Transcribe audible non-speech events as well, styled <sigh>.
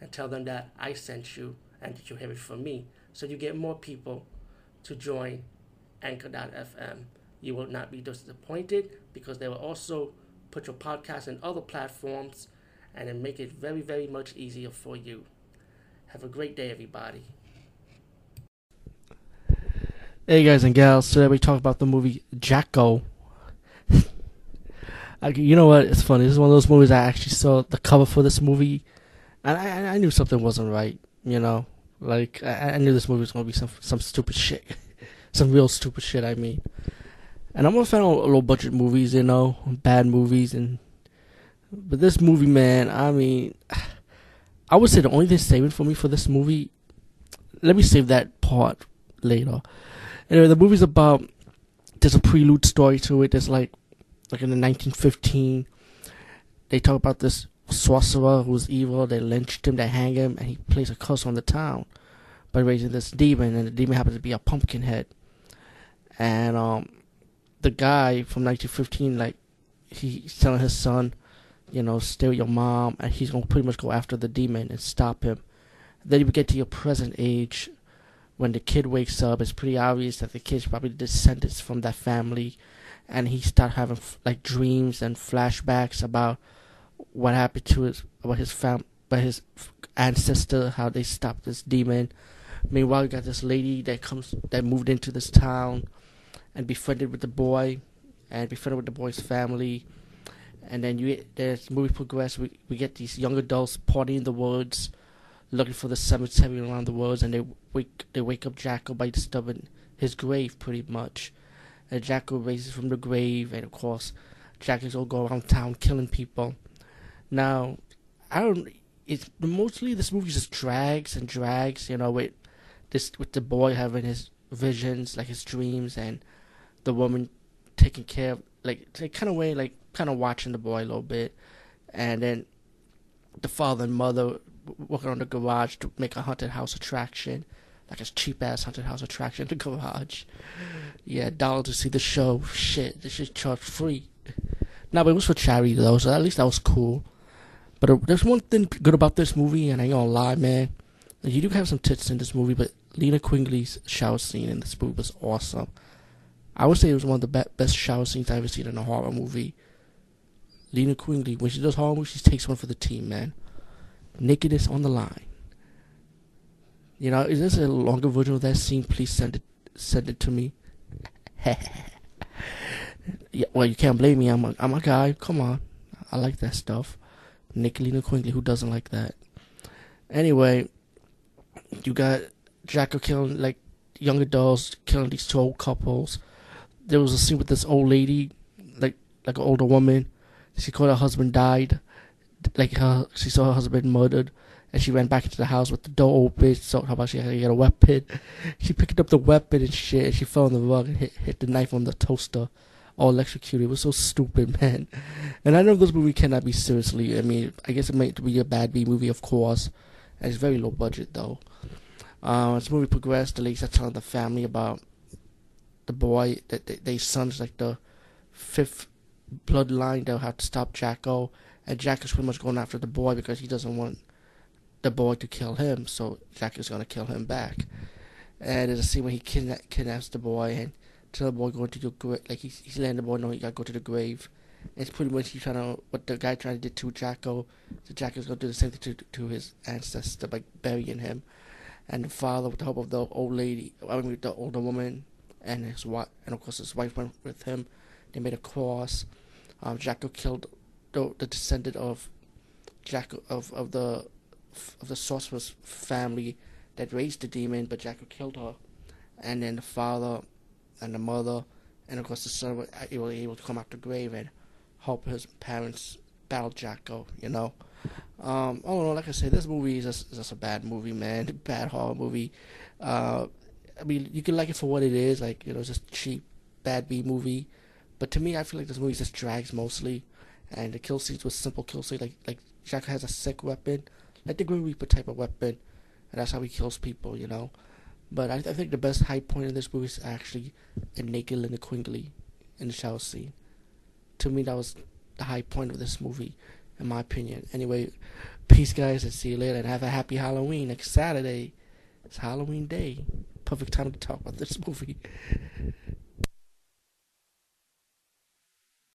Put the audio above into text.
and tell them that I sent you and that you have it from me. So you get more people to join Anchor.fm. You will not be disappointed because they will also put your podcast in other platforms and then make it very, very much easier for you. Have a great day, everybody. Hey guys and gals, today we talk about the movie Jack-O. <laughs> I, you know what? It's funny. This is one of those movies I actually saw the cover for this movie, and I, I knew something wasn't right. You know, like I, I knew this movie was gonna be some some stupid shit, <laughs> some real stupid shit. I mean, and I'm a fan of low budget movies, you know, bad movies, and but this movie, man, I mean, <sighs> I would say the only thing saving for me for this movie. Let me save that part later. Anyway, the movie's about. There's a prelude story to it. There's like like in the 1915, they talk about this sorcerer who's evil. They lynched him, they hang him, and he plays a curse on the town by raising this demon, and the demon happens to be a pumpkin head. And um, the guy from 1915, like he's telling his son, you know, stay with your mom, and he's gonna pretty much go after the demon and stop him. Then you get to your present age, when the kid wakes up, it's pretty obvious that the kid's probably descendants from that family and he start having like dreams and flashbacks about what happened to his about his fam by his ancestor how they stopped this demon. Meanwhile you got this lady that comes that moved into this town and befriended with the boy and befriended with the boy's family. And then you as the movie progress. We, we get these young adults partying in the woods looking for the cemetery around the woods and they wake they wake up Jack-O by disturbing his grave pretty much. And Jack-O raises from the grave, and of course, Jack-O's all go around town killing people. Now, I don't. It's mostly this movie just drags and drags, you know, with this with the boy having his visions, like his dreams, and the woman taking care of, like, kind of way, like, kind of watching the boy a little bit, and then the father and mother working on the garage to make a haunted house attraction like a cheap ass haunted house attraction in the <laughs> garage. Yeah, dollar to see the show. Shit, this is charged free. No, but it was for charity though, so at least that was cool. But uh, there's one thing good about this movie, and I ain't gonna lie, man. You do have some tits in this movie, but Linnea Quigley's shower scene in this movie was awesome. I would say it was one of the be- best shower scenes I've ever seen in a horror movie. Linnea Quigley, when she does horror movies, she takes one for the team, man. Nakedness on the line. You know, is this a longer version of that scene? Please send it send it to me. <laughs> yeah, well, you can't blame me. I'm a, I'm a guy. Come on, I like that stuff. Nicolina Quigley, who doesn't like that? Anyway, you got Jack-O killing like young adults, killing these two old couples. There was a scene with this old lady, like like an older woman. She called her husband died, like her she saw her husband murdered and she ran back into the house with the door open. So how about she had, a weapon? She picked up the weapon and shit. And she fell on the rug and hit, hit the knife on the toaster. All electrocuted. It was so stupid, <laughs> man. And I know this movie cannot be seriously. I mean, I guess it might be a bad B movie, of course. It's very low budget though. Uh, as the movie progressed, the ladies are telling the family about the boy that they, they son's like the fifth bloodline. They'll have to stop Jack-O, and Jack-O's pretty much going after the boy because he doesn't want the boy to kill him, so Jack is gonna kill him back. And there's a scene where he kidna- kidnaps the boy and tell the boy going to the grave, like he's, he's letting the boy know he gotta go to the grave. It's pretty much he's trying to what the guy trying to do to Jack-O. So Jack-O's gonna do the same thing to to his ancestor by burying him. And the father, with the help of the old lady, I mean the older woman, and his wife, and of course his wife went with him. They made a cross. Um, Jack-O killed the, the descendant of Jack-O of of the of the sorceress family that raised the demon, but Jack-O killed her. And then the father and the mother, and of course the son were able, able to come out the grave and help his parents battle Jack-O, you know. Um, oh no, like I said, this movie is just, just a bad movie, man. <laughs> Bad horror movie. Uh, I mean, you can like it for what it is, like you know, just cheap, bad B movie. But to me, I feel like this movie just drags mostly, and the kill scenes was simple kill scenes. Like like Jack has a sick weapon, like the Grim Reaper type of weapon, and that's how he kills people, you know. But I, I think the best high point in this movie is actually a naked Linda Quigley in the shower scene. To me, that was the high point of this movie, in my opinion. Anyway, peace, guys, and see you later. And have a happy Halloween next Saturday. It's Halloween Day. Perfect time to talk about this <laughs> movie.